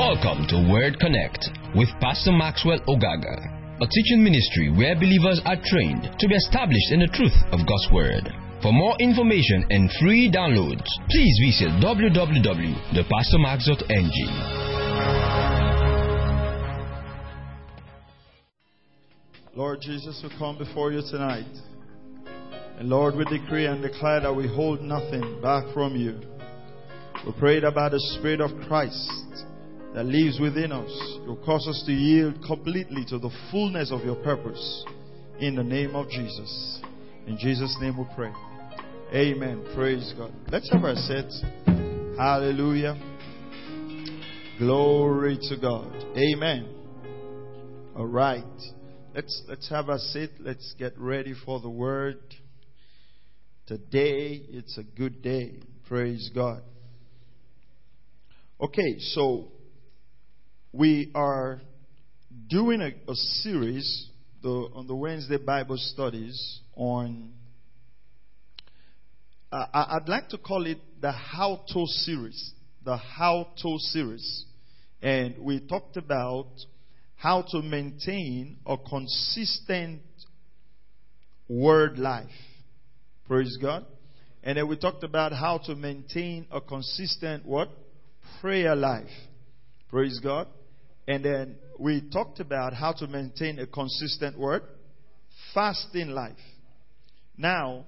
Welcome to Word Connect with Pastor Maxwell Ogaga, a teaching ministry where believers are trained to be established in the truth of God's Word. For more information and free downloads, please visit www.thepastormax.ng. Lord Jesus, we come before you tonight. And Lord, we decree and declare that we hold nothing back from you. We pray that by the Spirit of Christ that lives within us, you'll cause us to yield completely to the fullness of your purpose. In the name of Jesus. In Jesus' name we pray. Amen. Praise God. Let's have our set. Hallelujah. Glory to God. Amen. All right. Let's let's have a seat. Let's get ready for the word. Today it's a good day. Praise God. Okay, so we are doing a, a series the, on the Wednesday Bible studies on. Uh, I'd like to call it the How to series. The How to series. And we talked about how to maintain a consistent word life. Praise God. And then we talked about how to maintain a consistent what? Prayer life. Praise God. And then we talked about how to maintain a consistent word, fasting life. Now,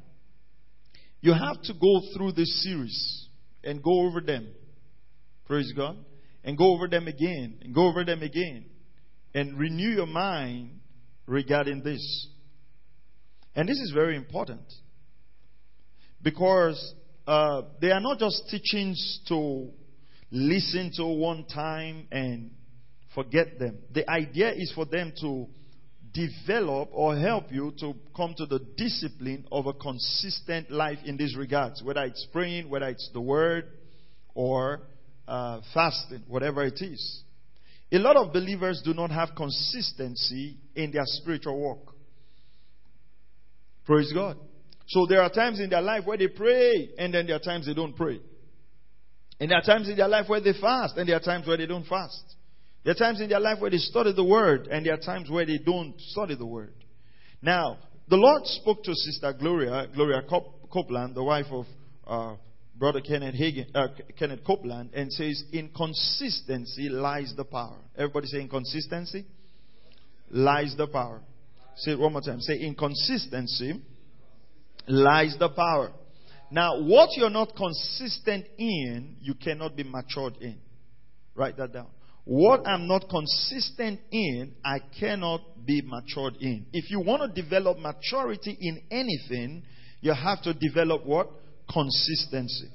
you have to go through this series and go over them. Praise God. And go over them again and go over them again and renew your mind regarding this. And this is very important because uh, they are not just teachings to listen to one time and forget them. The idea is for them to develop or help you to come to the discipline of a consistent life in these regards, whether it's praying, whether it's the word, or uh, fasting, whatever it is. A lot of believers do not have consistency in their spiritual walk. Praise God. So there are times in their life where they pray, and then there are times they don't pray. And there are times in their life where they fast, and there are times where they don't fast. There are times in their life where they study the word, and there are times where they don't study the word. Now, the Lord spoke to Sister Gloria, Gloria Copeland, the wife of uh, Brother Kenneth, Hagin, uh, Kenneth Copeland, and says, Inconsistency lies the power. Everybody say, Inconsistency lies the power. Say it one more time. Say, Inconsistency lies the power. Now, what you're not consistent in, you cannot be matured in. Write that down. What I'm not consistent in, I cannot be matured in. If you want to develop maturity in anything, you have to develop what? Consistency.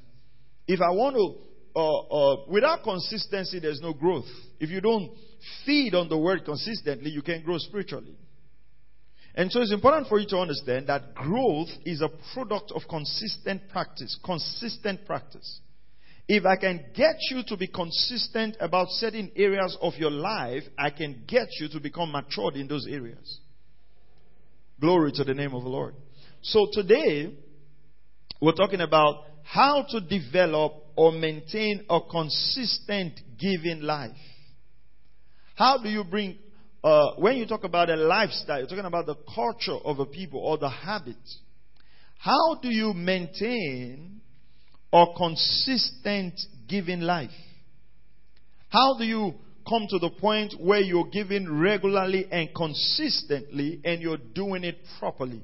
If I want to, uh, uh, without consistency, there's no growth. If you don't feed on the word consistently, you can't grow spiritually. And so it's important for you to understand that growth is a product of consistent practice. Consistent practice. If I can get you to be consistent about certain areas of your life, I can get you to become matured in those areas. Glory to the name of the Lord. So today, we're talking about how to develop or maintain a consistent giving life. How do you bring, uh, when you talk about a lifestyle, you're talking about the culture of a people or the habit. How do you maintain or consistent giving life? How do you come to the point where you're giving regularly and consistently and you're doing it properly?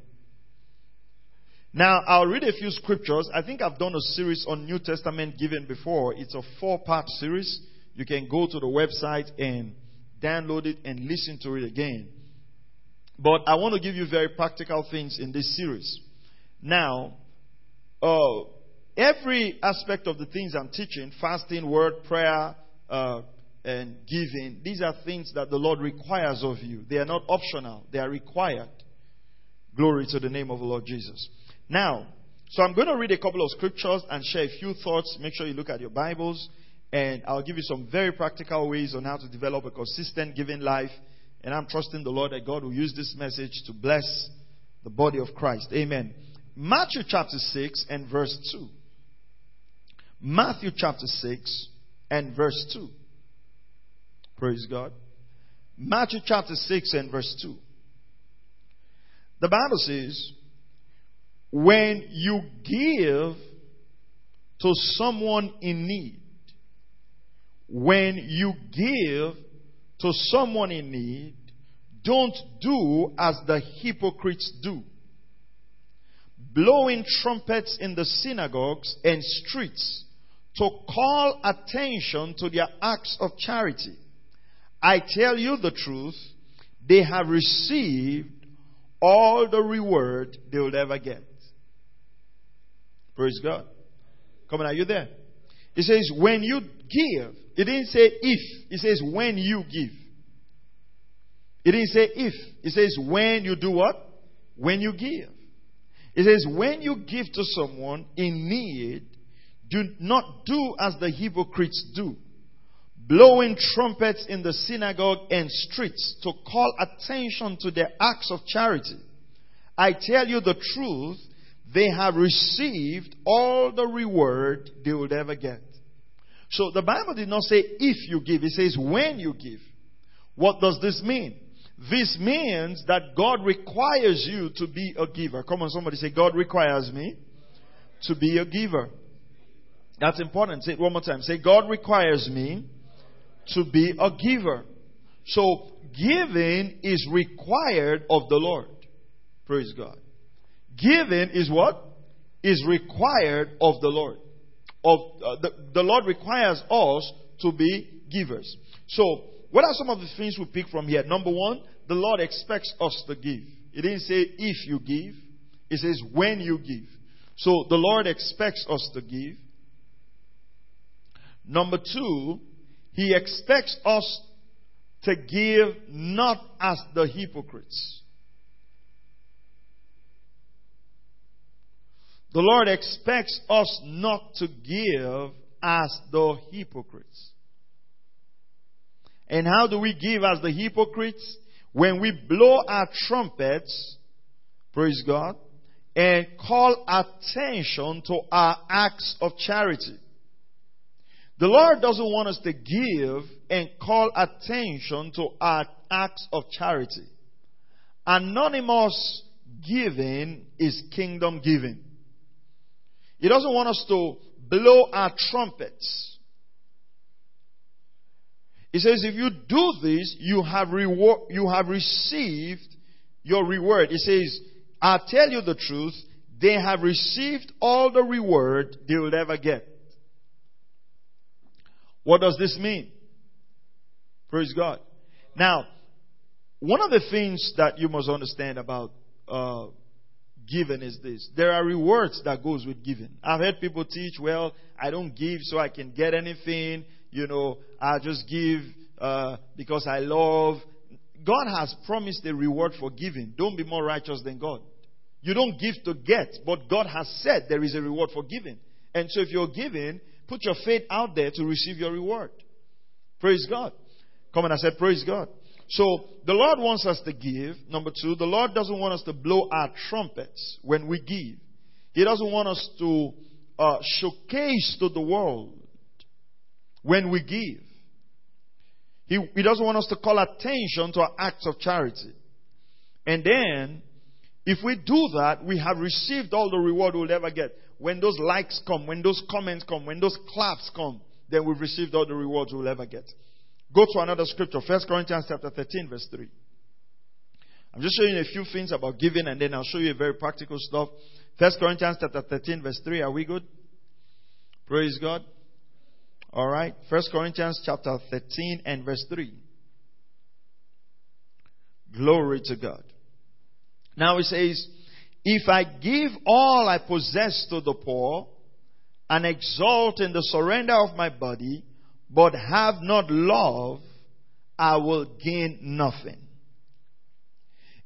Now, I'll read a few scriptures. I think I've done a series on New Testament giving before. It's a four part series. You can go to the website and download it and listen to it again. But I want to give you very practical things in this series. Now, uh, Every aspect of the things I'm teaching, fasting, word, prayer, uh, and giving, these are things that the Lord requires of you. They are not optional, they are required. Glory to the name of the Lord Jesus. Now, so I'm going to read a couple of scriptures and share a few thoughts. Make sure you look at your Bibles, and I'll give you some very practical ways on how to develop a consistent giving life. And I'm trusting the Lord that God will use this message to bless the body of Christ. Amen. Matthew chapter 6 and verse 2. Matthew chapter 6 and verse 2. Praise God. Matthew chapter 6 and verse 2. The Bible says, when you give to someone in need, when you give to someone in need, don't do as the hypocrites do. Blowing trumpets in the synagogues and streets to call attention to their acts of charity. I tell you the truth, they have received all the reward they will ever get. Praise God. Come on, are you there? It says, when you give. It didn't say if. It says, when you give. It didn't say if. It says, when you do what? When you give. It says, when you give to someone in need, do not do as the hypocrites do, blowing trumpets in the synagogue and streets to call attention to their acts of charity. I tell you the truth, they have received all the reward they would ever get. So the Bible did not say if you give, it says when you give. What does this mean? This means that God requires you to be a giver. Come on, somebody say, God requires me to be a giver. That's important. Say it one more time. Say, God requires me to be a giver. So, giving is required of the Lord. Praise God. Giving is what? Is required of the Lord. Of uh, the, the Lord requires us to be givers. So, what are some of the things we pick from here? Number one, the Lord expects us to give. It didn't say if you give, it says when you give. So the Lord expects us to give. Number two, He expects us to give not as the hypocrites. The Lord expects us not to give as the hypocrites. And how do we give as the hypocrites? When we blow our trumpets, praise God, and call attention to our acts of charity. The Lord doesn't want us to give and call attention to our acts of charity. Anonymous giving is kingdom giving. He doesn't want us to blow our trumpets. He says, if you do this, you have you have received your reward. He says, I tell you the truth, they have received all the reward they will ever get. What does this mean? Praise God. Now, one of the things that you must understand about uh, giving is this: there are rewards that goes with giving. I've heard people teach, "Well, I don't give so I can get anything." You know, I just give uh, because I love. God has promised a reward for giving. Don't be more righteous than God. You don't give to get, but God has said there is a reward for giving. And so if you're giving, Put your faith out there to receive your reward. Praise God. Come on, I said, Praise God. So the Lord wants us to give. Number two, the Lord doesn't want us to blow our trumpets when we give. He doesn't want us to uh, showcase to the world when we give. He, he doesn't want us to call attention to our acts of charity. And then, if we do that, we have received all the reward we'll ever get when those likes come, when those comments come, when those claps come, then we've received all the rewards we'll ever get. Go to another scripture, 1 Corinthians chapter 13, verse 3. I'm just showing you a few things about giving and then I'll show you a very practical stuff. 1 Corinthians chapter 13, verse 3. Are we good? Praise God. All right. 1 Corinthians chapter 13 and verse 3. Glory to God. Now it says, if I give all I possess to the poor and exalt in the surrender of my body, but have not love, I will gain nothing.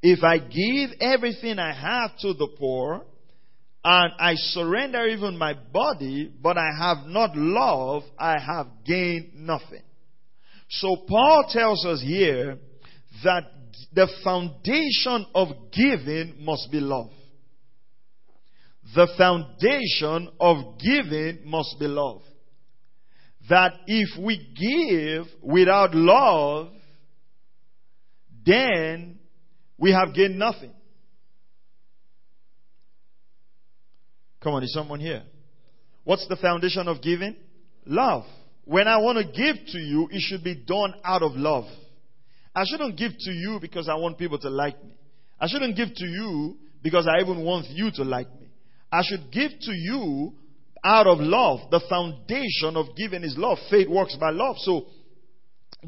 If I give everything I have to the poor, and I surrender even my body, but I have not love, I have gained nothing. So Paul tells us here that the foundation of giving must be love. The foundation of giving must be love. that if we give without love, then we have gained nothing. Come on, is someone here? What's the foundation of giving? Love. When I want to give to you, it should be done out of love. I shouldn't give to you because I want people to like me. I shouldn't give to you because I even want you to like me. I should give to you out of love. The foundation of giving is love. Faith works by love. So,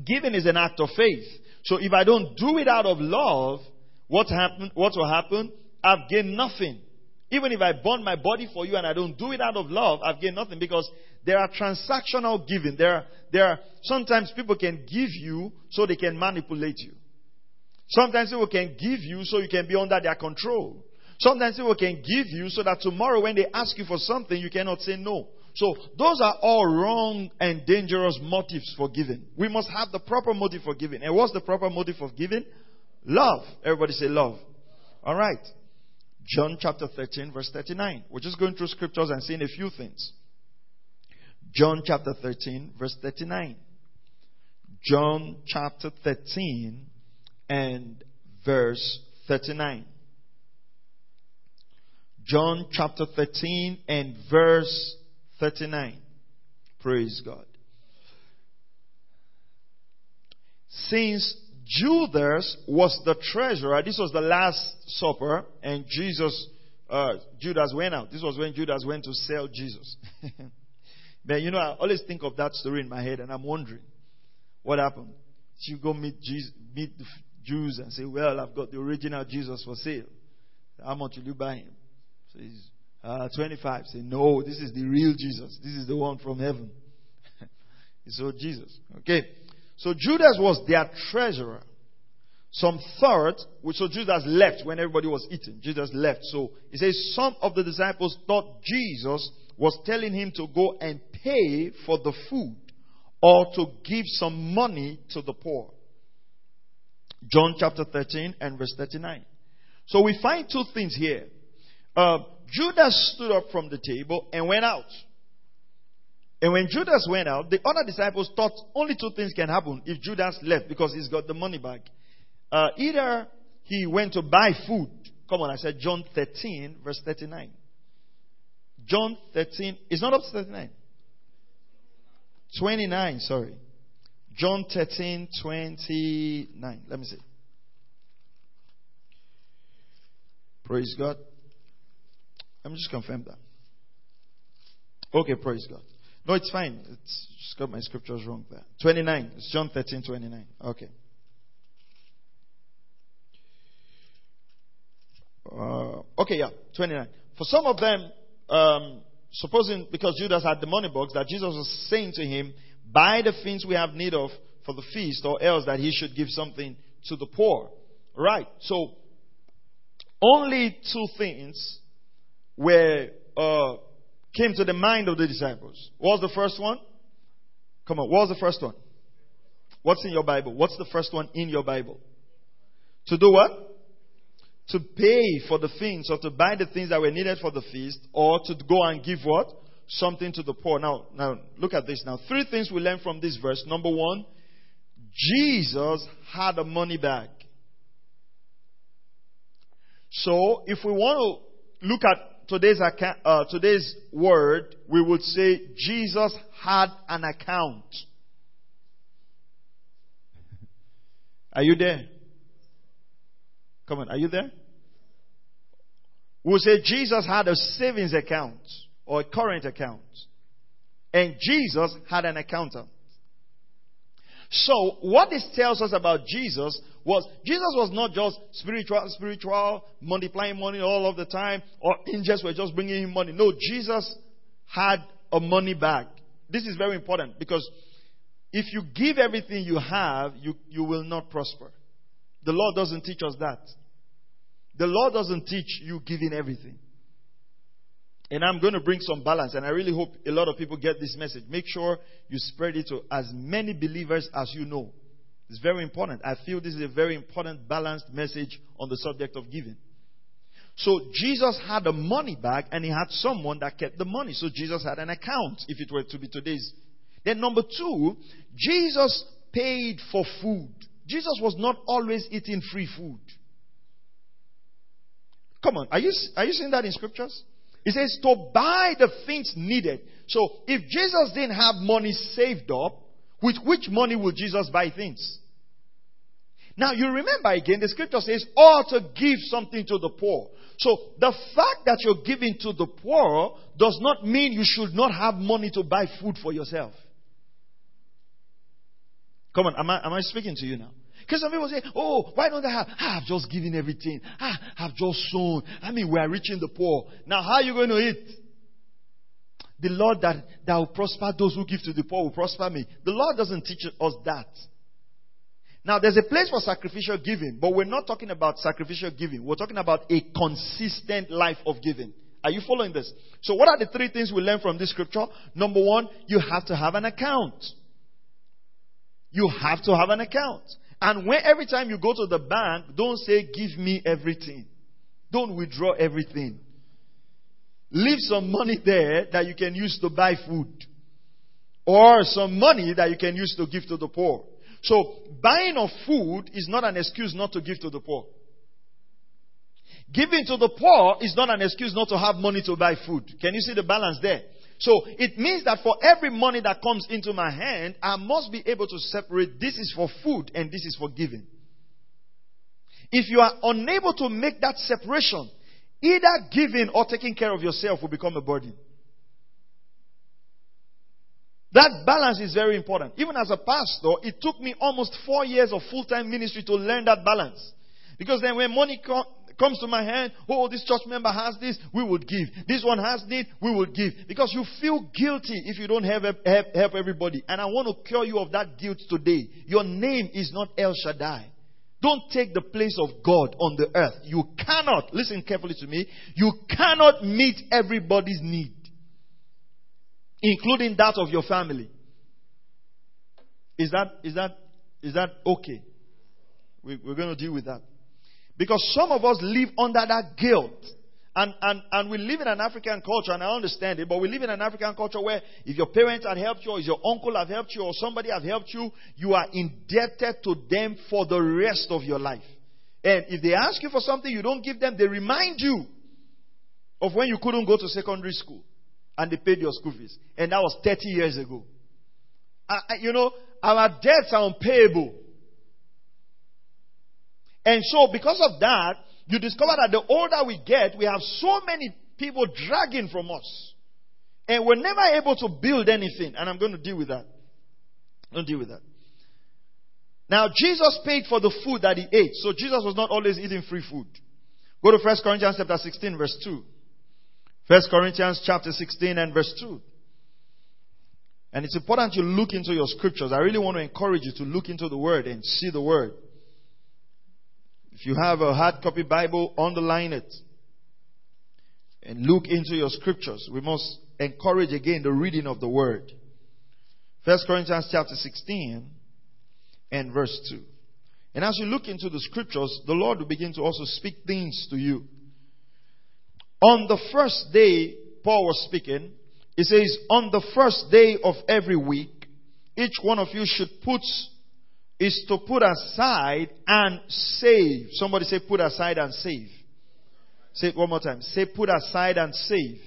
giving is an act of faith. So, if I don't do it out of love, what happen? What will happen? I've gained nothing. Even if I burn my body for you and I don't do it out of love, I've gained nothing because there are transactional giving. There are, there are, sometimes people can give you so they can manipulate you. Sometimes people can give you so you can be under their control. Sometimes people can give you so that tomorrow when they ask you for something, you cannot say no. So those are all wrong and dangerous motives for giving. We must have the proper motive for giving. And what's the proper motive for giving? Love. Everybody say love. All right. John chapter 13 verse 39. We're just going through scriptures and seeing a few things. John chapter 13 verse 39. John chapter 13 and verse 39. John chapter 13 and verse 39. Praise God. Since Judas was the treasurer, this was the last supper, and Jesus, uh, Judas went out. This was when Judas went to sell Jesus. but you know, I always think of that story in my head, and I'm wondering what happened. You go meet Jesus, meet the Jews and say, Well, I've got the original Jesus for sale. How much will you buy him? So he's uh, 25. Say, no, this is the real Jesus. This is the one from heaven. he saw Jesus. Okay. So Judas was their treasurer. Some third, thought, so Judas left when everybody was eating. Judas left. So he says some of the disciples thought Jesus was telling him to go and pay for the food or to give some money to the poor. John chapter 13 and verse 39. So we find two things here. Uh, Judas stood up from the table and went out. And when Judas went out, the other disciples thought only two things can happen if Judas left because he's got the money back. Uh, either he went to buy food. Come on, I said John 13, verse 39. John 13, it's not up to 39. 29, sorry. John 13, 29. Let me see. Praise God. Let me just confirm that. Okay, praise God. No, it's fine. It's just got my scriptures wrong there. 29. It's John 13, 29. Okay. Uh, okay, yeah, 29. For some of them, um, supposing because Judas had the money box, that Jesus was saying to him, Buy the things we have need of for the feast, or else that he should give something to the poor. Right. So, only two things were uh, came to the mind of the disciples. What was the first one? Come on, what was the first one? What's in your Bible? What's the first one in your Bible? To do what? To pay for the things or to buy the things that were needed for the feast or to go and give what? Something to the poor. Now, now look at this now. Three things we learn from this verse. Number one, Jesus had a money bag. So, if we want to look at today's, account, uh, today's word, we would say Jesus had an account. Are you there? Come on, are you there? We'll say Jesus had a savings account or a current account. And Jesus had an accountant. So, what this tells us about Jesus was Jesus was not just spiritual, spiritual, multiplying money all of the time, or angels were just bringing him money. No, Jesus had a money bag. This is very important because if you give everything you have, you, you will not prosper. The Lord doesn't teach us that. The Lord doesn't teach you giving everything. And I'm going to bring some balance, and I really hope a lot of people get this message. Make sure you spread it to as many believers as you know. It's very important. I feel this is a very important, balanced message on the subject of giving. So Jesus had a money bag, and he had someone that kept the money. So Jesus had an account, if it were to be today's Then number two, Jesus paid for food. Jesus was not always eating free food. Come on, are you, are you seeing that in scriptures? It says to buy the things needed. So if Jesus didn't have money saved up, with which money would Jesus buy things? Now you remember again, the scripture says, or to give something to the poor. So the fact that you're giving to the poor does not mean you should not have money to buy food for yourself. Come on, am I, am I speaking to you now? Because some people say, oh, why don't I have? Ah, I've just given everything. Ah, I've just sown. I mean, we are reaching the poor. Now, how are you going to eat? The Lord that, that will prosper those who give to the poor will prosper me. The Lord doesn't teach us that. Now, there's a place for sacrificial giving, but we're not talking about sacrificial giving. We're talking about a consistent life of giving. Are you following this? So, what are the three things we learn from this scripture? Number one, you have to have an account. You have to have an account. And when every time you go to the bank, don't say, Give me everything. Don't withdraw everything. Leave some money there that you can use to buy food. Or some money that you can use to give to the poor. So, buying of food is not an excuse not to give to the poor. Giving to the poor is not an excuse not to have money to buy food. Can you see the balance there? So it means that for every money that comes into my hand, I must be able to separate this is for food and this is for giving. If you are unable to make that separation, either giving or taking care of yourself will become a burden. That balance is very important. Even as a pastor, it took me almost four years of full time ministry to learn that balance. Because then when money co- comes to my hand, oh, this church member has this, we would give. This one has need, we would give. Because you feel guilty if you don't help, help, help everybody. And I want to cure you of that guilt today. Your name is not El Shaddai. Don't take the place of God on the earth. You cannot, listen carefully to me, you cannot meet everybody's need, including that of your family. Is that, is that, is that okay? We, we're going to deal with that. Because some of us live under that guilt. And, and, and we live in an African culture, and I understand it, but we live in an African culture where if your parents had helped you, or if your uncle have helped you, or somebody have helped you, you are indebted to them for the rest of your life. And if they ask you for something you don't give them, they remind you of when you couldn't go to secondary school and they paid your school fees. And that was 30 years ago. Uh, you know, our debts are unpayable. And so, because of that, you discover that the older we get, we have so many people dragging from us. And we're never able to build anything. And I'm going to deal with that. Don't deal with that. Now, Jesus paid for the food that he ate. So, Jesus was not always eating free food. Go to 1 Corinthians chapter 16, verse 2. 1 Corinthians chapter 16 and verse 2. And it's important you look into your scriptures. I really want to encourage you to look into the word and see the word. If you have a hard copy Bible, underline it. And look into your scriptures. We must encourage again the reading of the word. First Corinthians chapter 16 and verse 2. And as you look into the scriptures, the Lord will begin to also speak things to you. On the first day, Paul was speaking, he says, On the first day of every week, each one of you should put is to put aside and save. Somebody say, put aside and save. Say it one more time. Say, put aside and save.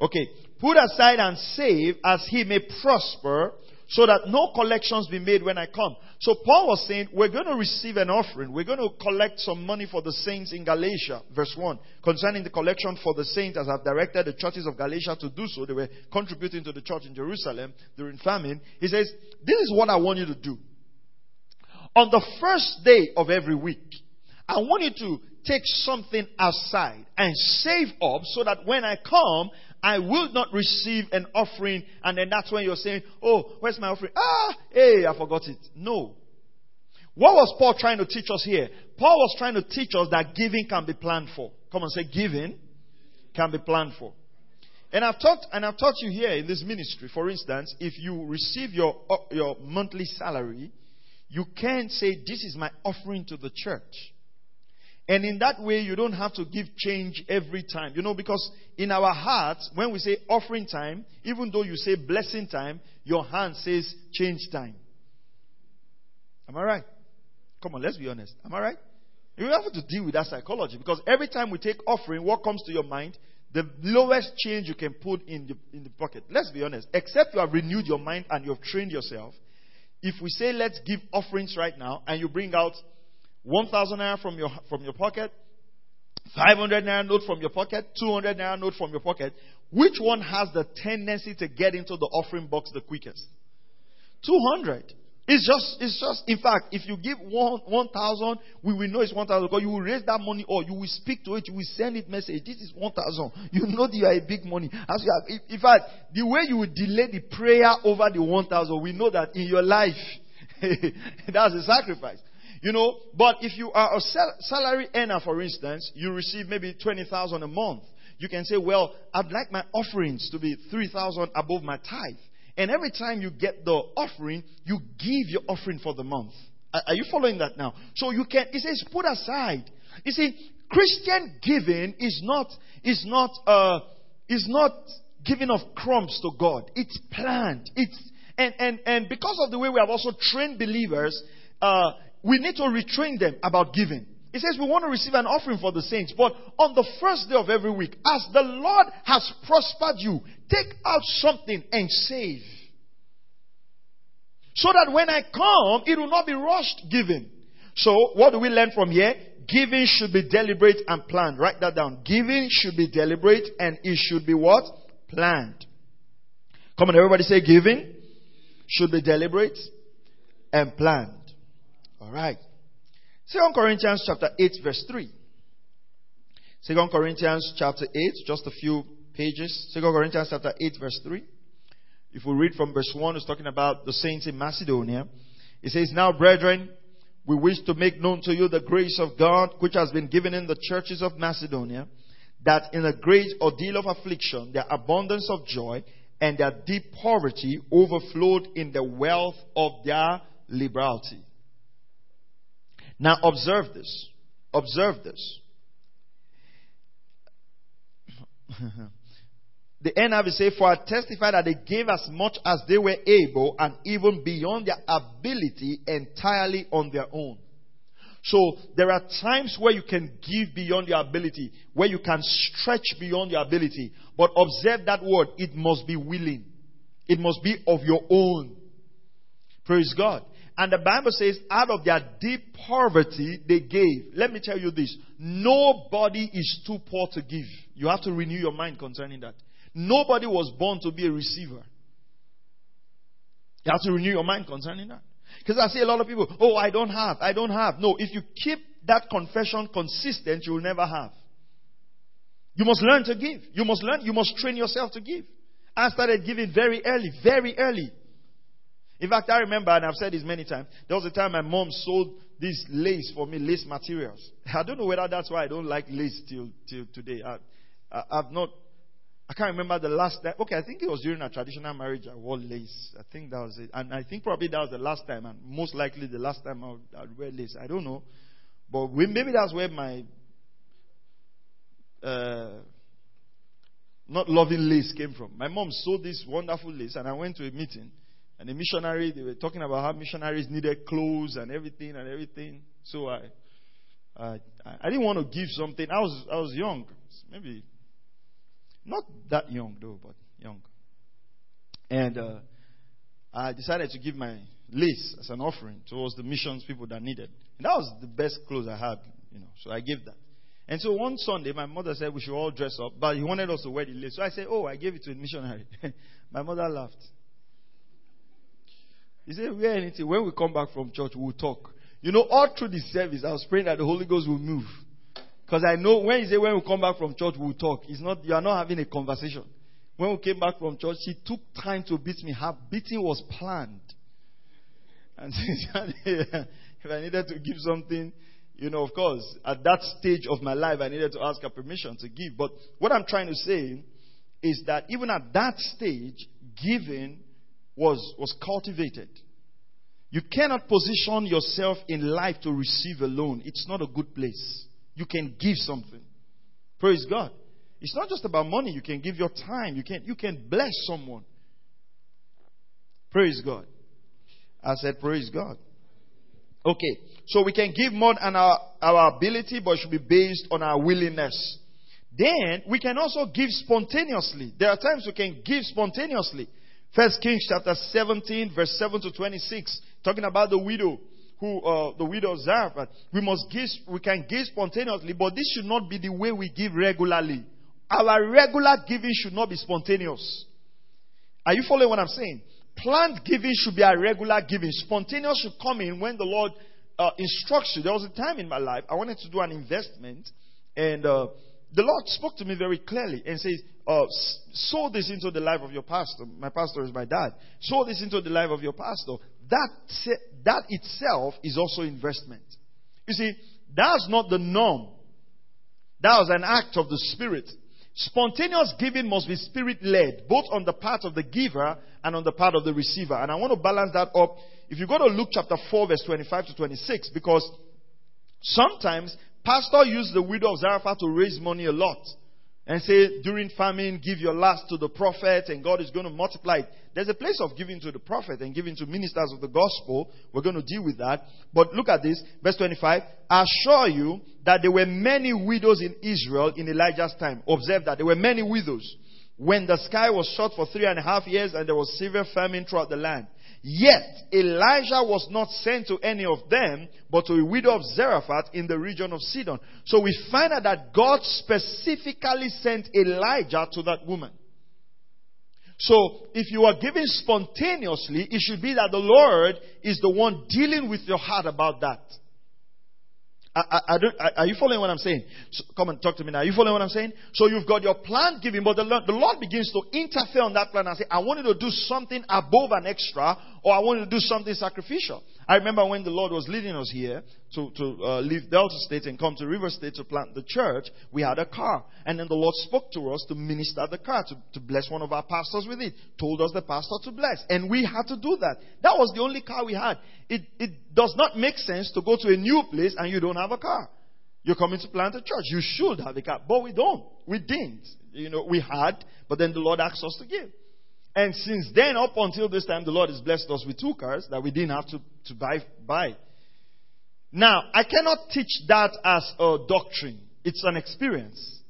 Okay. Put aside and save as he may prosper so that no collections be made when I come. So Paul was saying, we're going to receive an offering. We're going to collect some money for the saints in Galatia. Verse 1. Concerning the collection for the saints, as I've directed the churches of Galatia to do so, they were contributing to the church in Jerusalem during famine. He says, this is what I want you to do. On the first day of every week, I want you to take something aside and save up so that when I come, I will not receive an offering. And then that's when you're saying, Oh, where's my offering? Ah, hey, I forgot it. No. What was Paul trying to teach us here? Paul was trying to teach us that giving can be planned for. Come on, say giving can be planned for. And I've taught, and I've taught you here in this ministry, for instance, if you receive your, your monthly salary, you can't say, This is my offering to the church. And in that way, you don't have to give change every time. You know, because in our hearts, when we say offering time, even though you say blessing time, your hand says change time. Am I right? Come on, let's be honest. Am I right? You have to deal with that psychology because every time we take offering, what comes to your mind? The lowest change you can put in the, in the pocket. Let's be honest. Except you have renewed your mind and you have trained yourself. If we say let's give offerings right now and you bring out 1,000 naira from your, from your pocket, 500 naira note from your pocket, 200 naira note from your pocket, which one has the tendency to get into the offering box the quickest? 200. It's just, it's just, in fact, if you give one, 1,000, we will know it's 1,000 because you will raise that money or you will speak to it, you will send it message. This is 1,000. You know that you are a big money. As you have, in fact, the way you will delay the prayer over the 1,000, we know that in your life, that's a sacrifice. You know, but if you are a sal- salary earner, for instance, you receive maybe 20,000 a month. You can say, well, I'd like my offerings to be 3,000 above my tithe. And every time you get the offering, you give your offering for the month. Are, you following that now? So you can, it says put aside. You see, Christian giving is not, is not, uh, is not giving of crumbs to God. It's planned. It's, and, and, and because of the way we have also trained believers, uh, we need to retrain them about giving. It says we want to receive an offering for the saints, but on the first day of every week, as the Lord has prospered you, take out something and save. So that when I come, it will not be rushed giving. So what do we learn from here? Giving should be deliberate and planned. Write that down. Giving should be deliberate and it should be what? Planned. Come on, everybody say giving should be deliberate and planned. All right. 2 Corinthians chapter 8 verse 3. 2 Corinthians chapter 8, just a few pages. 2 Corinthians chapter 8 verse 3. If we read from verse 1, it's talking about the saints in Macedonia. It says, Now brethren, we wish to make known to you the grace of God which has been given in the churches of Macedonia, that in a great ordeal of affliction, their abundance of joy and their deep poverty overflowed in the wealth of their liberality. Now observe this. Observe this. the NIV say, For I testify that they gave as much as they were able and even beyond their ability entirely on their own. So there are times where you can give beyond your ability, where you can stretch beyond your ability. But observe that word, it must be willing. It must be of your own. Praise God. And the Bible says, out of their deep poverty, they gave. Let me tell you this. Nobody is too poor to give. You have to renew your mind concerning that. Nobody was born to be a receiver. You have to renew your mind concerning that. Because I see a lot of people, oh, I don't have, I don't have. No, if you keep that confession consistent, you will never have. You must learn to give. You must learn, you must train yourself to give. I started giving very early, very early. In fact, I remember, and I've said this many times, there was a time my mom sold this lace for me, lace materials. I don't know whether that's why I don't like lace till, till today. I, I, I've not, I can't remember the last time. Okay, I think it was during a traditional marriage I wore lace. I think that was it. And I think probably that was the last time, and most likely the last time I would, I would wear lace. I don't know. But maybe that's where my uh, not loving lace came from. My mom sold this wonderful lace, and I went to a meeting. And the missionary, they were talking about how missionaries needed clothes and everything and everything. So I, I, I didn't want to give something. I was, I was young, maybe not that young though, but young. And uh, I decided to give my lace as an offering towards the missions people that needed. And that was the best clothes I had, you know. So I gave that. And so one Sunday, my mother said we should all dress up, but he wanted us to wear the lace. So I said, "Oh, I gave it to a missionary." my mother laughed. He said, Wear anything. When we come back from church, we'll talk. You know, all through the service, I was praying that the Holy Ghost will move. Because I know when he said, When we come back from church, we'll talk. It's not, you are not having a conversation. When we came back from church, she took time to beat me. Her beating was planned. And if I needed to give something, you know, of course, at that stage of my life, I needed to ask her permission to give. But what I'm trying to say is that even at that stage, giving was, was cultivated. You cannot position yourself in life to receive alone. It's not a good place. You can give something. Praise God. It's not just about money. You can give your time. You can, you can bless someone. Praise God. I said, Praise God. Okay. So we can give more than our, our ability, but it should be based on our willingness. Then we can also give spontaneously. There are times we can give spontaneously. First Kings chapter 17, verse 7 to 26, talking about the widow who uh, the widow Zarephath. We must give, we can give spontaneously, but this should not be the way we give regularly. Our regular giving should not be spontaneous. Are you following what I'm saying? Planned giving should be a regular giving. Spontaneous should come in when the Lord uh, instructs you. There was a time in my life I wanted to do an investment, and uh, the Lord spoke to me very clearly and says, uh, sow this into the life of your pastor. My pastor is my dad. Sow this into the life of your pastor. That, that itself is also investment. You see, that's not the norm. That was an act of the Spirit. Spontaneous giving must be spirit led, both on the part of the giver and on the part of the receiver. And I want to balance that up. If you go to Luke chapter 4, verse 25 to 26, because sometimes pastor used the widow of Zarephath to raise money a lot and say, during famine, give your last to the prophet and God is going to multiply it. There's a place of giving to the prophet and giving to ministers of the gospel. We're going to deal with that. But look at this, verse 25. I assure you that there were many widows in Israel in Elijah's time. Observe that there were many widows. When the sky was shut for three and a half years and there was severe famine throughout the land. Yet Elijah was not sent to any of them, but to a widow of Zarephath in the region of Sidon. So we find out that God specifically sent Elijah to that woman. So if you are giving spontaneously, it should be that the Lord is the one dealing with your heart about that. I, I, I don't, are you following what I'm saying? So, come and talk to me now. Are you following what I'm saying? So you've got your plan given, but the Lord, the Lord begins to interfere on that plan and say, I want you to do something above and extra, or I want you to do something sacrificial. I remember when the Lord was leading us here to, to uh, leave Delta State and come to River State to plant the church, we had a car. And then the Lord spoke to us to minister the car, to, to bless one of our pastors with it. Told us the pastor to bless. And we had to do that. That was the only car we had. It, it does not make sense to go to a new place and you don't have a car. You're coming to plant a church. You should have a car. But we don't. We didn't. You know, we had, but then the Lord asked us to give. And since then, up until this time, the Lord has blessed us with two cars that we didn't have to, to buy, buy. Now, I cannot teach that as a doctrine. It's an experience.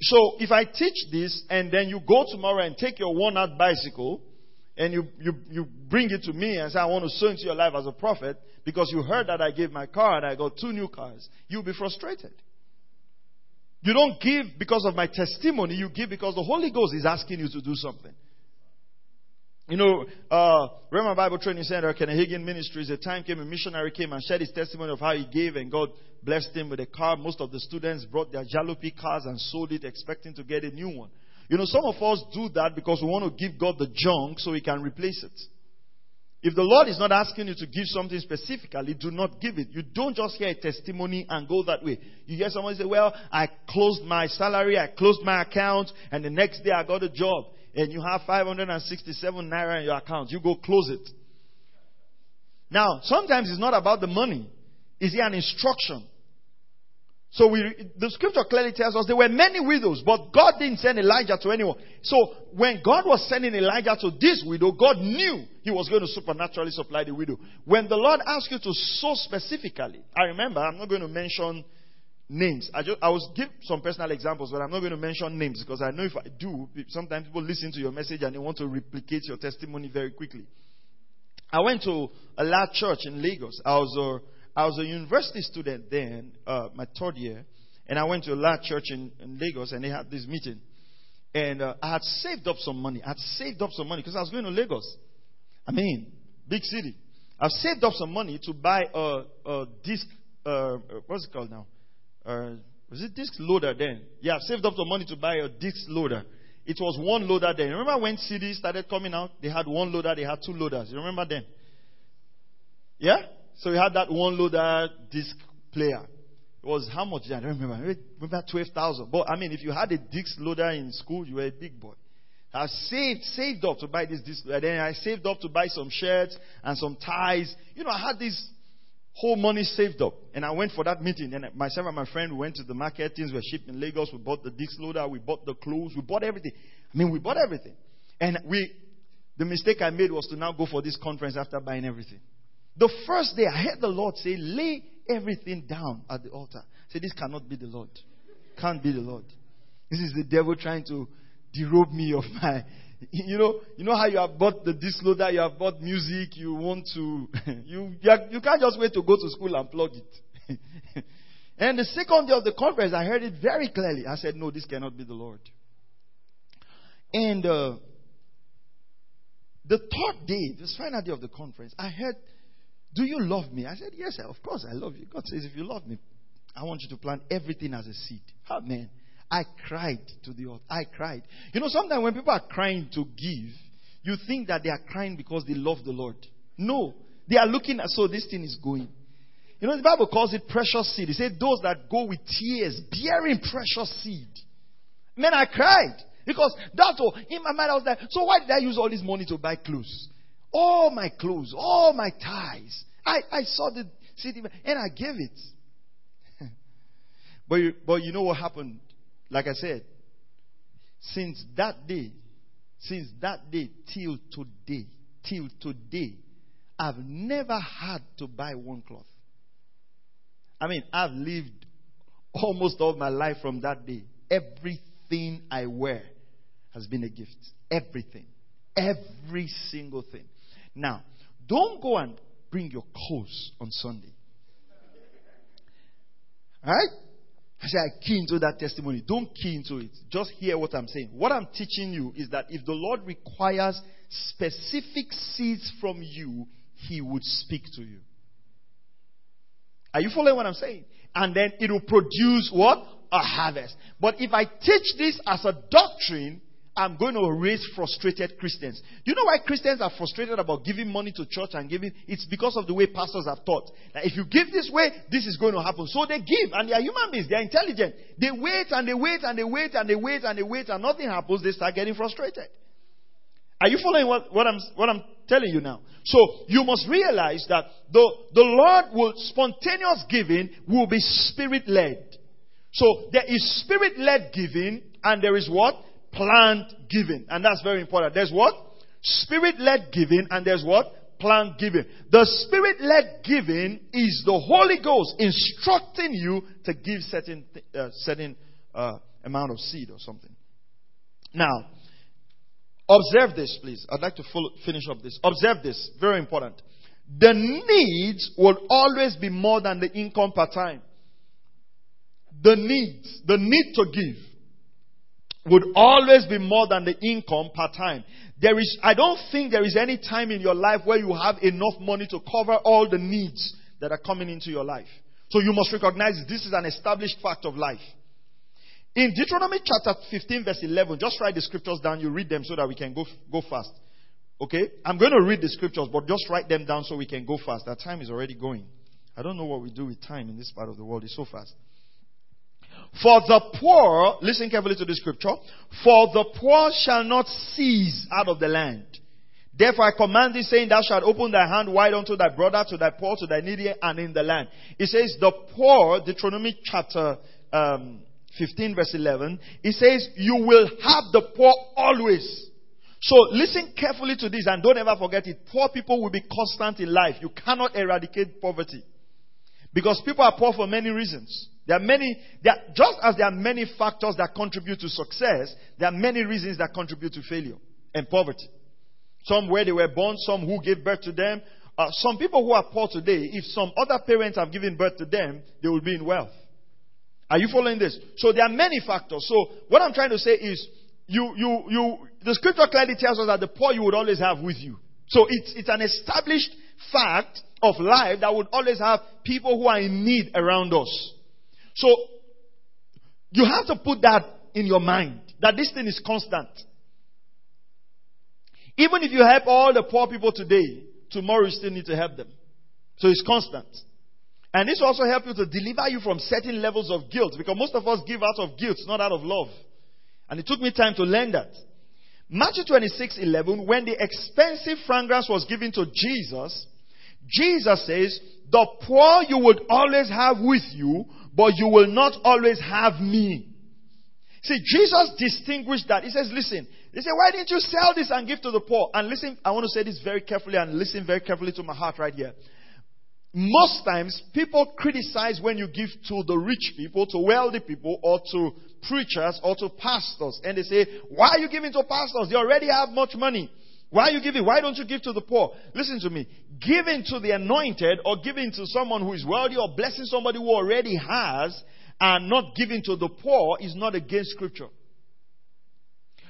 So, if I teach this and then you go tomorrow and take your worn out bicycle and you, you, you bring it to me and say, I want to sow into your life as a prophet because you heard that I gave my car and I got two new cars, you'll be frustrated. You don't give because of my testimony, you give because the Holy Ghost is asking you to do something. You know, uh, Rhema Bible Training Center, Hagin Ministries, a time came, a missionary came and shared his testimony of how he gave and God blessed him with a car. Most of the students brought their jalopy cars and sold it expecting to get a new one. You know, some of us do that because we want to give God the junk so he can replace it. If the Lord is not asking you to give something specifically, do not give it. You don't just hear a testimony and go that way. You hear someone say, well, I closed my salary, I closed my account, and the next day I got a job. And you have 567 naira in your account. You go close it. Now, sometimes it's not about the money. Is it an instruction? So we, the scripture clearly tells us there were many widows, but God didn't send Elijah to anyone. So when God was sending Elijah to this widow, God knew he was going to supernaturally supply the widow. When the Lord asked you to sow specifically, I remember, I'm not going to mention names. I, just, I will give some personal examples, but I'm not going to mention names because I know if I do, sometimes people listen to your message and they want to replicate your testimony very quickly. I went to a large church in Lagos. I was a I was a university student then, uh, my third year, and I went to a large church in, in Lagos, and they had this meeting. And uh, I had saved up some money. I had saved up some money because I was going to Lagos. I mean, big city. I've saved up some money to buy a, a disc. Uh, what's it called now? Uh, was it disc loader then? Yeah, I've saved up some money to buy a disc loader. It was one loader then. Remember when CDs started coming out? They had one loader, they had two loaders. You remember then? Yeah? So we had that one loader disc player. It was how much? I don't remember. Maybe about 12,000. But I mean, if you had a disc loader in school, you were a big boy. I saved, saved up to buy this disc loader. Then I saved up to buy some shirts and some ties. You know, I had this whole money saved up. And I went for that meeting. And myself and my friend we went to the market. Things were shipped in Lagos. We bought the disc loader. We bought the clothes. We bought everything. I mean, we bought everything. And we, the mistake I made was to now go for this conference after buying everything. The first day I heard the Lord say, lay everything down at the altar. Say, this cannot be the Lord. Can't be the Lord. This is the devil trying to derobe me of my you know, you know how you have bought the disc loader, you have bought music, you want to, you, you can't just wait to go to school and plug it. and the second day of the conference, I heard it very clearly. I said, no, this cannot be the Lord. And uh, the third day, the final day of the conference, I heard, do you love me? I said, yes, of course I love you. God says, if you love me, I want you to plant everything as a seed. Amen. I cried to the altar. I cried. You know, sometimes when people are crying to give, you think that they are crying because they love the Lord. No. They are looking at, so this thing is going. You know, the Bible calls it precious seed. It said those that go with tears, bearing precious seed. Man, I cried. Because that's all. In my mind, I was like, so why did I use all this money to buy clothes? All my clothes, all my ties. I, I saw the city and I gave it. but, you, but you know what happened? Like I said, since that day, since that day till today, till today, I've never had to buy one cloth. I mean, I've lived almost all my life from that day. Everything I wear has been a gift. Everything. Every single thing. Now, don't go and bring your clothes on Sunday. Right? I say, I key into that testimony. Don't key into it. Just hear what I'm saying. What I'm teaching you is that if the Lord requires specific seeds from you, He would speak to you. Are you following what I'm saying? And then it will produce what? A harvest. But if I teach this as a doctrine, I'm going to raise frustrated Christians. Do you know why Christians are frustrated about giving money to church and giving? It's because of the way pastors have taught. That if you give this way, this is going to happen. So they give, and they are human beings. They are intelligent. They wait and they wait and they wait and they wait and they wait and nothing happens. They start getting frustrated. Are you following what, what I'm what I'm telling you now? So you must realize that the the Lord will spontaneous giving will be spirit led. So there is spirit led giving and there is what? Plant giving. And that's very important. There's what? Spirit led giving, and there's what? Plant giving. The spirit led giving is the Holy Ghost instructing you to give certain, uh, certain uh, amount of seed or something. Now, observe this, please. I'd like to finish up this. Observe this. Very important. The needs will always be more than the income per time. The needs, the need to give would always be more than the income per time. There is, I don't think there is any time in your life where you have enough money to cover all the needs that are coming into your life. So you must recognize this is an established fact of life. In Deuteronomy chapter 15 verse 11, just write the scriptures down, you read them so that we can go, go fast. Okay? I'm going to read the scriptures, but just write them down so we can go fast. That time is already going. I don't know what we do with time in this part of the world. It's so fast. For the poor, listen carefully to the scripture, for the poor shall not cease out of the land. Therefore I command thee saying, thou shalt open thy hand wide unto thy brother, to thy poor, to thy needy, and in the land. It says, the poor, Deuteronomy chapter um, 15 verse 11, it says, you will have the poor always. So listen carefully to this and don't ever forget it. Poor people will be constant in life. You cannot eradicate poverty. Because people are poor for many reasons. There are many, there just as there are many factors that contribute to success, there are many reasons that contribute to failure and poverty. Some where they were born, some who gave birth to them. Uh, some people who are poor today, if some other parents have given birth to them, they will be in wealth. Are you following this? So there are many factors. So what I'm trying to say is, you, you, you, the scripture clearly tells us that the poor you would always have with you. So it's, it's an established fact of life that would always have people who are in need around us. So, you have to put that in your mind that this thing is constant. Even if you help all the poor people today, tomorrow you still need to help them. So it's constant. And this will also help you to deliver you from certain levels of guilt because most of us give out of guilt, not out of love. And it took me time to learn that. Matthew 26 11, when the expensive fragrance was given to Jesus, Jesus says, the poor you would always have with you, but you will not always have me. See, Jesus distinguished that. He says, listen, they say, why didn't you sell this and give to the poor? And listen, I want to say this very carefully and listen very carefully to my heart right here. Most times, people criticize when you give to the rich people, to wealthy people, or to preachers, or to pastors. And they say, why are you giving to pastors? They already have much money. Why are you giving? Why don't you give to the poor? Listen to me. Giving to the anointed or giving to someone who is wealthy or blessing somebody who already has and not giving to the poor is not against scripture.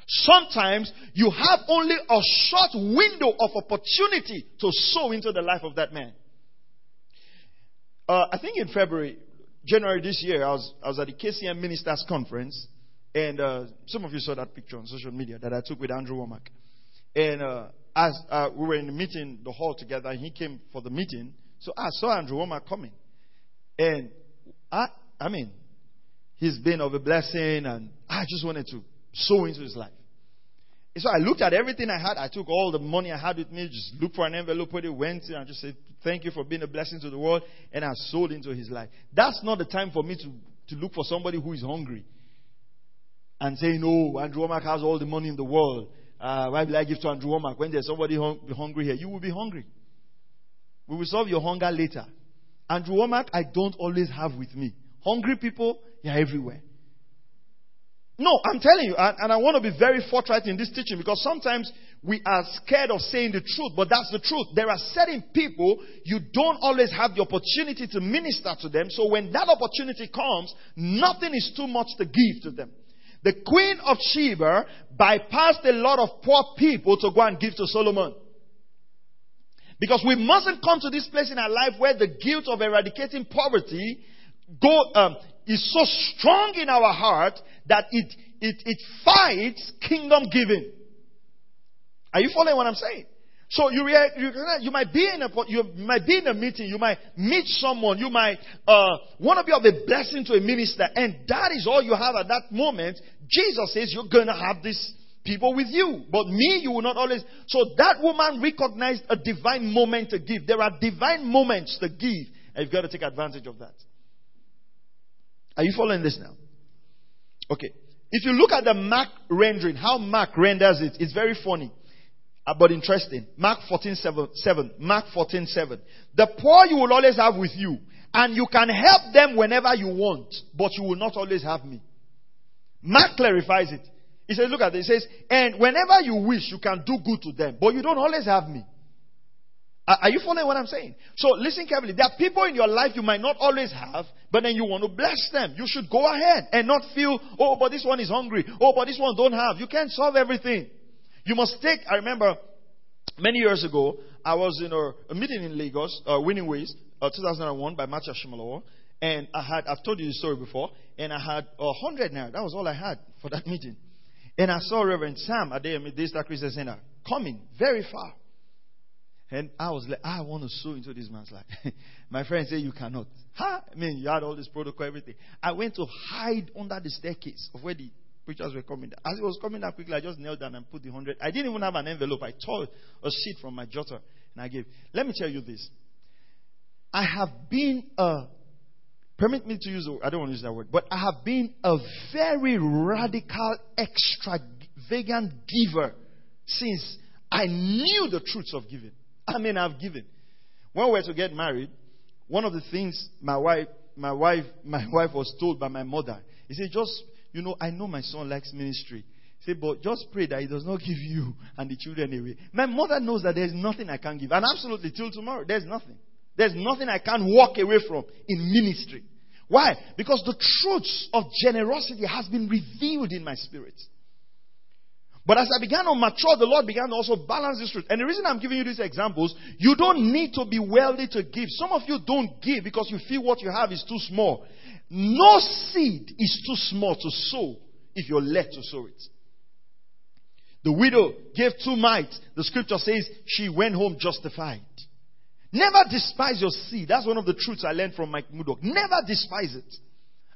Sometimes you have only a short window of opportunity to sow into the life of that man. Uh, I think in February, January this year, I was, I was at the KCM Ministers Conference, and uh, some of you saw that picture on social media that I took with Andrew Wommack. And uh, as uh, we were in the meeting, the hall together, and he came for the meeting, so I saw Andrew Wommack coming. And I, I mean, he's been of a blessing, and I just wanted to sow into his life. So I looked at everything I had. I took all the money I had with me, just looked for an envelope, put it, went in, and just said, Thank you for being a blessing to the world. And I sold into his life. That's not the time for me to, to look for somebody who is hungry and say, No, Andrew Wommack has all the money in the world. Uh, why will I give to Andrew Wommack when there's somebody hung- hungry here? You will be hungry. We will solve your hunger later. Andrew Wommack, I don't always have with me. Hungry people, they're everywhere. No, I'm telling you, and, and I want to be very forthright in this teaching because sometimes we are scared of saying the truth, but that's the truth. There are certain people you don't always have the opportunity to minister to them, so when that opportunity comes, nothing is too much to give to them. The Queen of Sheba bypassed a lot of poor people to go and give to Solomon. Because we mustn't come to this place in our life where the guilt of eradicating poverty go, um, is so strong in our heart that it, it, it fights kingdom giving. Are you following what I'm saying? So you, you, you might be in a you might be in a meeting, you might meet someone, you might uh, want to be of a blessing to a minister, and that is all you have at that moment. Jesus says you're gonna have these people with you, but me you will not always. So that woman recognized a divine moment to give. There are divine moments to give, and you've got to take advantage of that. Are you following this now? Okay. If you look at the Mark rendering, how Mark renders it, it's very funny. Uh, but interesting. Mark 14 7, 7. Mark 14 7. The poor you will always have with you, and you can help them whenever you want, but you will not always have me. Mark clarifies it. He says, look at this. He says, and whenever you wish, you can do good to them, but you don't always have me. Are you following what I'm saying? So listen carefully. There are people in your life you might not always have, but then you want to bless them. You should go ahead and not feel, oh, but this one is hungry. Oh, but this one don't have. You can't solve everything. You must take, I remember many years ago, I was in a, a meeting in Lagos, uh, Winning Ways, uh, 2001 by Matthew Ashimolowo. And I had, I've told you the story before, and I had a hundred naira. That was all I had for that meeting. And I saw Reverend Sam Adeyemi, Daystar Christian Center, coming very far. And I was like, I want to sow into this man's life. My friend said, You cannot. Huh? I mean, you had all this protocol, everything. I went to hide under the staircase of where the preachers were coming. As it was coming down quickly, I just knelt down and put the hundred. I didn't even have an envelope. I tore a sheet from my jotter and I gave. Let me tell you this. I have been a, permit me to use, I don't want to use that word, but I have been a very radical, extravagant giver since I knew the truths of giving. I mean, I've given. When we were to get married, one of the things my wife, my wife, my wife was told by my mother, he said, just, you know, I know my son likes ministry. Say, but just pray that he does not give you and the children away. My mother knows that there's nothing I can give. And absolutely, till tomorrow, there's nothing. There's nothing I can walk away from in ministry. Why? Because the truths of generosity has been revealed in my spirit. But as I began to mature, the Lord began to also balance this truth. And the reason I'm giving you these examples, you don't need to be wealthy to give. Some of you don't give because you feel what you have is too small. No seed is too small to sow if you're led to sow it. The widow gave two mites. The scripture says she went home justified. Never despise your seed. That's one of the truths I learned from Mike Murdock. Never despise it.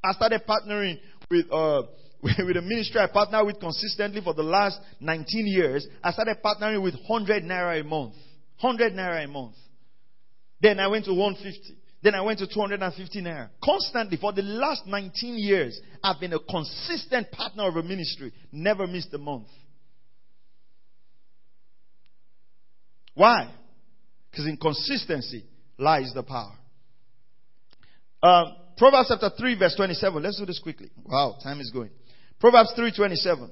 I started partnering with uh, with a ministry I partner with consistently for the last 19 years, I started partnering with 100 naira a month. 100 naira a month. Then I went to 150. Then I went to 250 naira. Constantly, for the last 19 years, I've been a consistent partner of a ministry. Never missed a month. Why? Because in consistency lies the power. Uh, Proverbs chapter 3 verse 27. Let's do this quickly. Wow, time is going. Proverbs 3:27.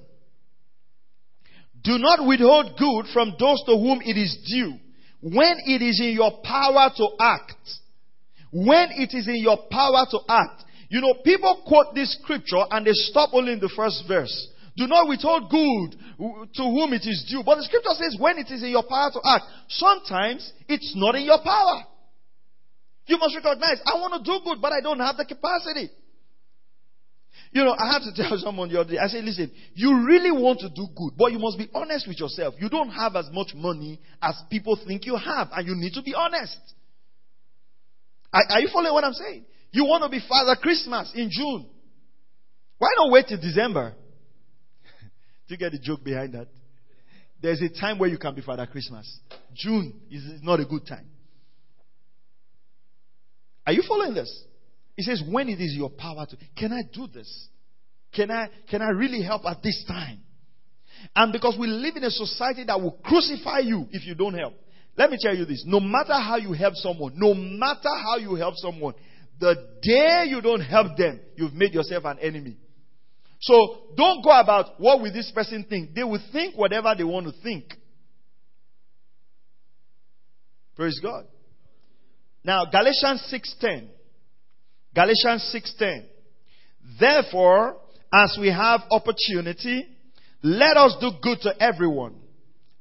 Do not withhold good from those to whom it is due when it is in your power to act. When it is in your power to act. You know, people quote this scripture and they stop only in the first verse. Do not withhold good to whom it is due. But the scripture says when it is in your power to act. Sometimes it's not in your power. You must recognize, I want to do good, but I don't have the capacity. You know, I had to tell someone the other day, I said, listen, you really want to do good, but you must be honest with yourself. You don't have as much money as people think you have, and you need to be honest. Are, are you following what I'm saying? You want to be Father Christmas in June. Why not wait till December? Do you get the joke behind that? There's a time where you can be Father Christmas. June is not a good time. Are you following this? He says, when it is your power to, can I do this? Can I, can I really help at this time? And because we live in a society that will crucify you if you don't help. Let me tell you this. No matter how you help someone, no matter how you help someone, the day you don't help them, you've made yourself an enemy. So don't go about what will this person think. They will think whatever they want to think. Praise God. Now Galatians 6:10. Galatians 6:10. Therefore, as we have opportunity, let us do good to everyone.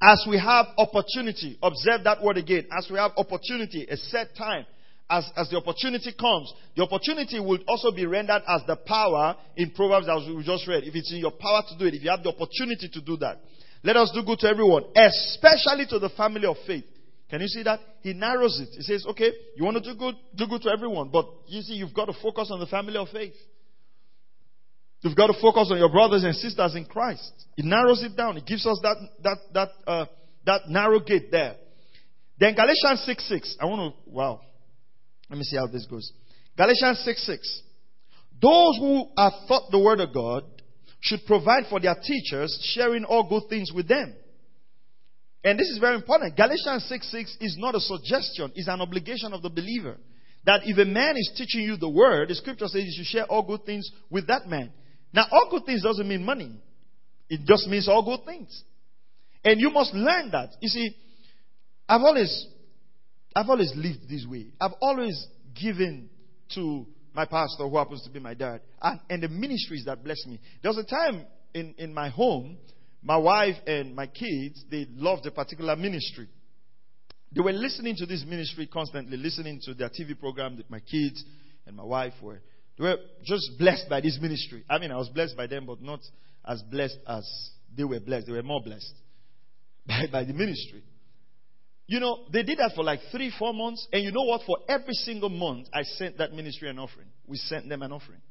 As we have opportunity, observe that word again. As we have opportunity, a set time, as, as the opportunity comes, the opportunity will also be rendered as the power in Proverbs as we just read. If it's in your power to do it, if you have the opportunity to do that, let us do good to everyone, especially to the family of faith. Can you see that? He narrows it. He says, okay, you want to do good, do good to everyone, but you see, you've got to focus on the family of faith. You've got to focus on your brothers and sisters in Christ. It narrows it down. It gives us that, that, that, uh, that narrow gate there. Then Galatians 6 6. I want to, wow. Let me see how this goes. Galatians 6 6. Those who have taught the word of God should provide for their teachers, sharing all good things with them. And this is very important. Galatians 6 6 is not a suggestion, it's an obligation of the believer. That if a man is teaching you the word, the scripture says you should share all good things with that man. Now, all good things doesn't mean money, it just means all good things. And you must learn that. You see, I've always, I've always lived this way. I've always given to my pastor, who happens to be my dad, and, and the ministries that bless me. There was a time in, in my home my wife and my kids, they loved a particular ministry. They were listening to this ministry constantly, listening to their TV program that my kids and my wife were. They were just blessed by this ministry. I mean, I was blessed by them, but not as blessed as they were blessed. They were more blessed by, by the ministry. You know, they did that for like three, four months. And you know what? For every single month, I sent that ministry an offering. We sent them an offering.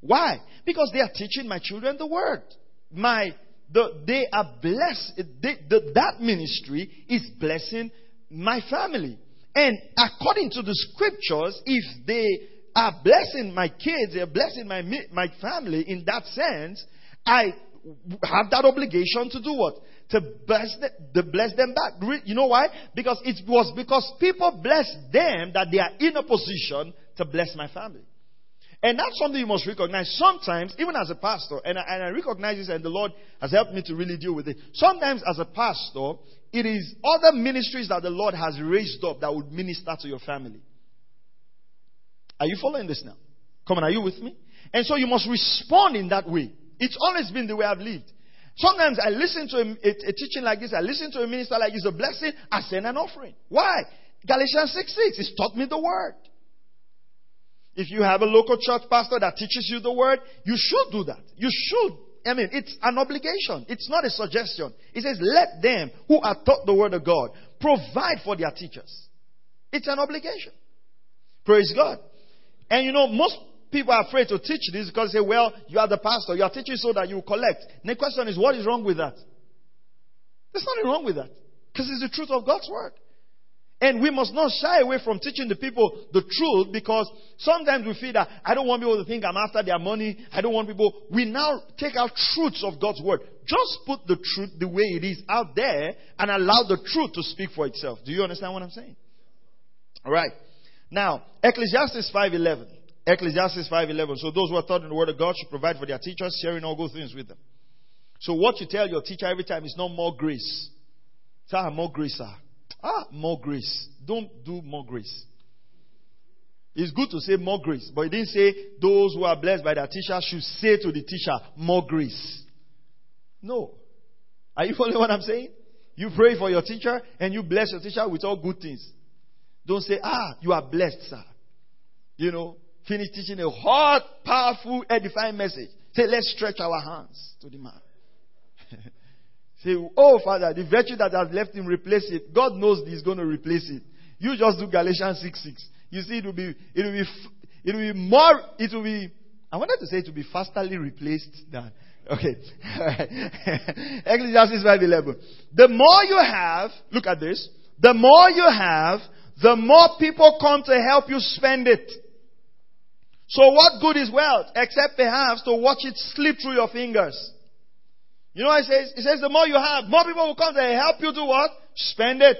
Why? Because they are teaching my children the word. My the, they are blessed. They, the, that ministry is blessing my family. And according to the scriptures, if they are blessing my kids, they're blessing my, my family in that sense, I have that obligation to do what? To bless, them, to bless them back. You know why? Because it was because people blessed them that they are in a position to bless my family. And that's something you must recognize. Sometimes, even as a pastor, and I, and I recognize this, and the Lord has helped me to really deal with it. Sometimes, as a pastor, it is other ministries that the Lord has raised up that would minister to your family. Are you following this now? Come on, are you with me? And so you must respond in that way. It's always been the way I've lived. Sometimes I listen to a, a, a teaching like this, I listen to a minister like this, a blessing, I send an offering. Why? Galatians 6 6, it's taught me the word. If you have a local church pastor that teaches you the word, you should do that. You should. I mean, it's an obligation. It's not a suggestion. It says, let them who are taught the word of God provide for their teachers. It's an obligation. Praise God. And you know, most people are afraid to teach this because they say, well, you are the pastor. You are teaching so that you collect. And the question is, what is wrong with that? There's nothing wrong with that. Because it's the truth of God's word. And we must not shy away from teaching the people the truth because sometimes we feel that I don't want people to think I'm after their money. I don't want people. We now take out truths of God's word. Just put the truth the way it is out there and allow the truth to speak for itself. Do you understand what I'm saying? All right. Now, Ecclesiastes 5:11. Ecclesiastes 5:11. So those who are taught in the word of God should provide for their teachers, sharing all good things with them. So what you tell your teacher every time is not more grace. Tell her more grace, sir. Ah, more grace. Don't do more grace. It's good to say more grace, but it didn't say those who are blessed by their teacher should say to the teacher more grace. No. Are you following what I'm saying? You pray for your teacher and you bless your teacher with all good things. Don't say, ah, you are blessed, sir. You know, finish teaching a hot, powerful, edifying message. Say, let's stretch our hands to the man. Say, oh Father, the virtue that has left him, replace it. God knows he's going to replace it. You just do Galatians 6 6. You see, it will be, it will be, it will be more, it will be, I wanted to say it will be fasterly replaced than, okay. Ecclesiastes 5 11. The more you have, look at this, the more you have, the more people come to help you spend it. So what good is wealth except perhaps to watch it slip through your fingers? You know what it says? It says the more you have, more people will come to help you do what? Spend it.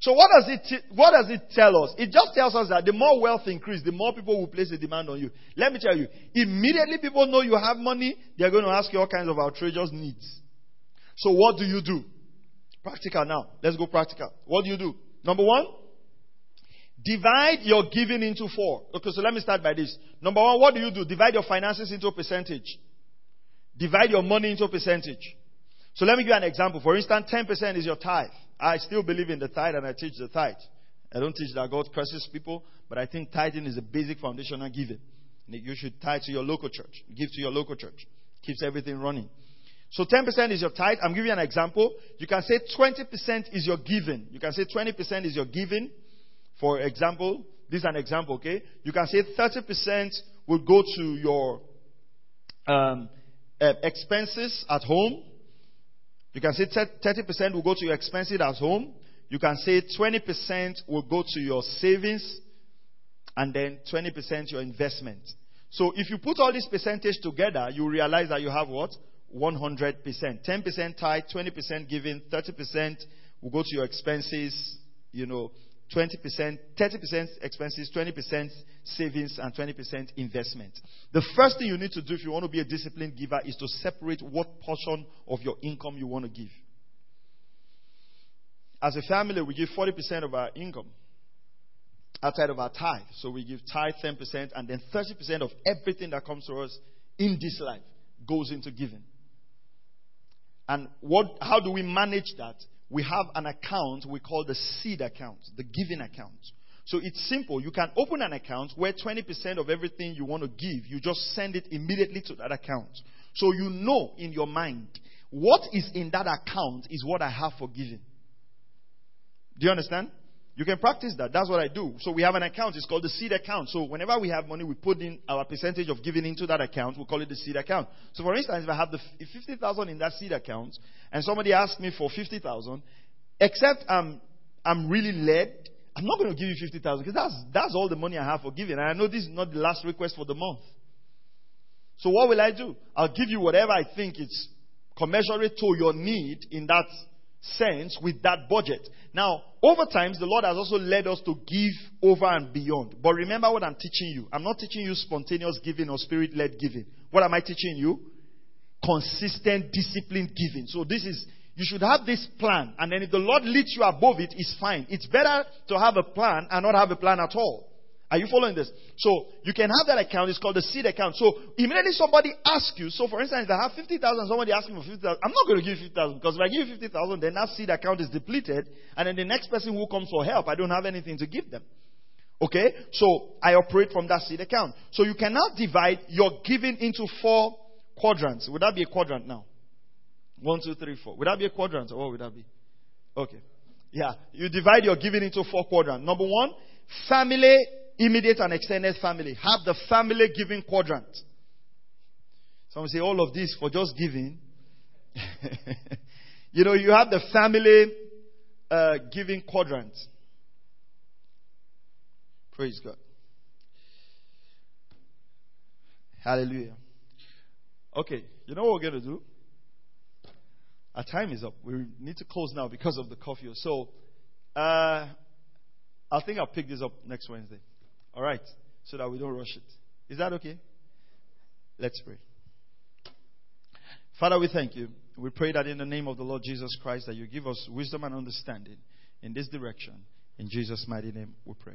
So what does it, what does it tell us? It just tells us that the more wealth increase, the more people will place a demand on you. Let me tell you, immediately people know you have money, they're going to ask you all kinds of outrageous needs. So what do you do? Practical now. Let's go practical. What do you do? Number one, divide your giving into four. Okay, so let me start by this. Number one, what do you do? Divide your finances into a percentage. Divide your money into a percentage. So let me give you an example. For instance, 10% is your tithe. I still believe in the tithe and I teach the tithe. I don't teach that God curses people, but I think tithing is a basic foundational giving. You should tithe to your local church. Give to your local church. Keeps everything running. So 10% is your tithe. I'm giving you an example. You can say 20% is your giving. You can say 20% is your giving. For example, this is an example, okay? You can say 30% will go to your um, uh, expenses at home. You can say 30% will go to your expenses at home. You can say 20% will go to your savings and then 20% your investment. So if you put all these percentage together, you realize that you have what? 100%. 10% tithe, 20% giving, 30% will go to your expenses, you know, 20%, 30% expenses, 20% savings, and 20% investment. The first thing you need to do if you want to be a disciplined giver is to separate what portion of your income you want to give. As a family, we give 40% of our income outside of our tithe. So we give tithe 10%, and then 30% of everything that comes to us in this life goes into giving. And what, how do we manage that? We have an account we call the seed account, the giving account. So it's simple. You can open an account where 20% of everything you want to give, you just send it immediately to that account. So you know in your mind what is in that account is what I have for giving. Do you understand? You can practice that. That's what I do. So we have an account. It's called the seed account. So whenever we have money, we put in our percentage of giving into that account. We call it the seed account. So for instance, if I have the 50,000 in that seed account and somebody asks me for 50,000, except I'm, I'm really led, I'm not going to give you 50,000 because that's, that's all the money I have for giving. And I know this is not the last request for the month. So what will I do? I'll give you whatever I think is commensurate to your need in that sense with that budget. Now, over times, the Lord has also led us to give over and beyond. But remember what I'm teaching you. I'm not teaching you spontaneous giving or spirit led giving. What am I teaching you? Consistent, disciplined giving. So this is, you should have this plan. And then if the Lord leads you above it, it's fine. It's better to have a plan and not have a plan at all. Are you following this? So you can have that account. It's called the seed account. So immediately somebody asks you. So for instance, I have fifty thousand, somebody asks me for fifty thousand. I'm not going to give you fifty thousand because if I give you fifty thousand, then that seed account is depleted, and then the next person who comes for help, I don't have anything to give them. Okay, so I operate from that seed account. So you can now divide your giving into four quadrants. Would that be a quadrant now? One, two, three, four. Would that be a quadrant or what would that be? Okay. Yeah. You divide your giving into four quadrants. Number one, family immediate and extended family. Have the family giving quadrant. Some say all of this for just giving. you know, you have the family uh, giving quadrant. Praise God. Hallelujah. Okay, you know what we're going to do? Our time is up. We need to close now because of the coffee. So, uh, I think I'll pick this up next Wednesday. All right? So that we don't rush it. Is that okay? Let's pray. Father, we thank you. We pray that in the name of the Lord Jesus Christ that you give us wisdom and understanding in this direction. In Jesus' mighty name we pray.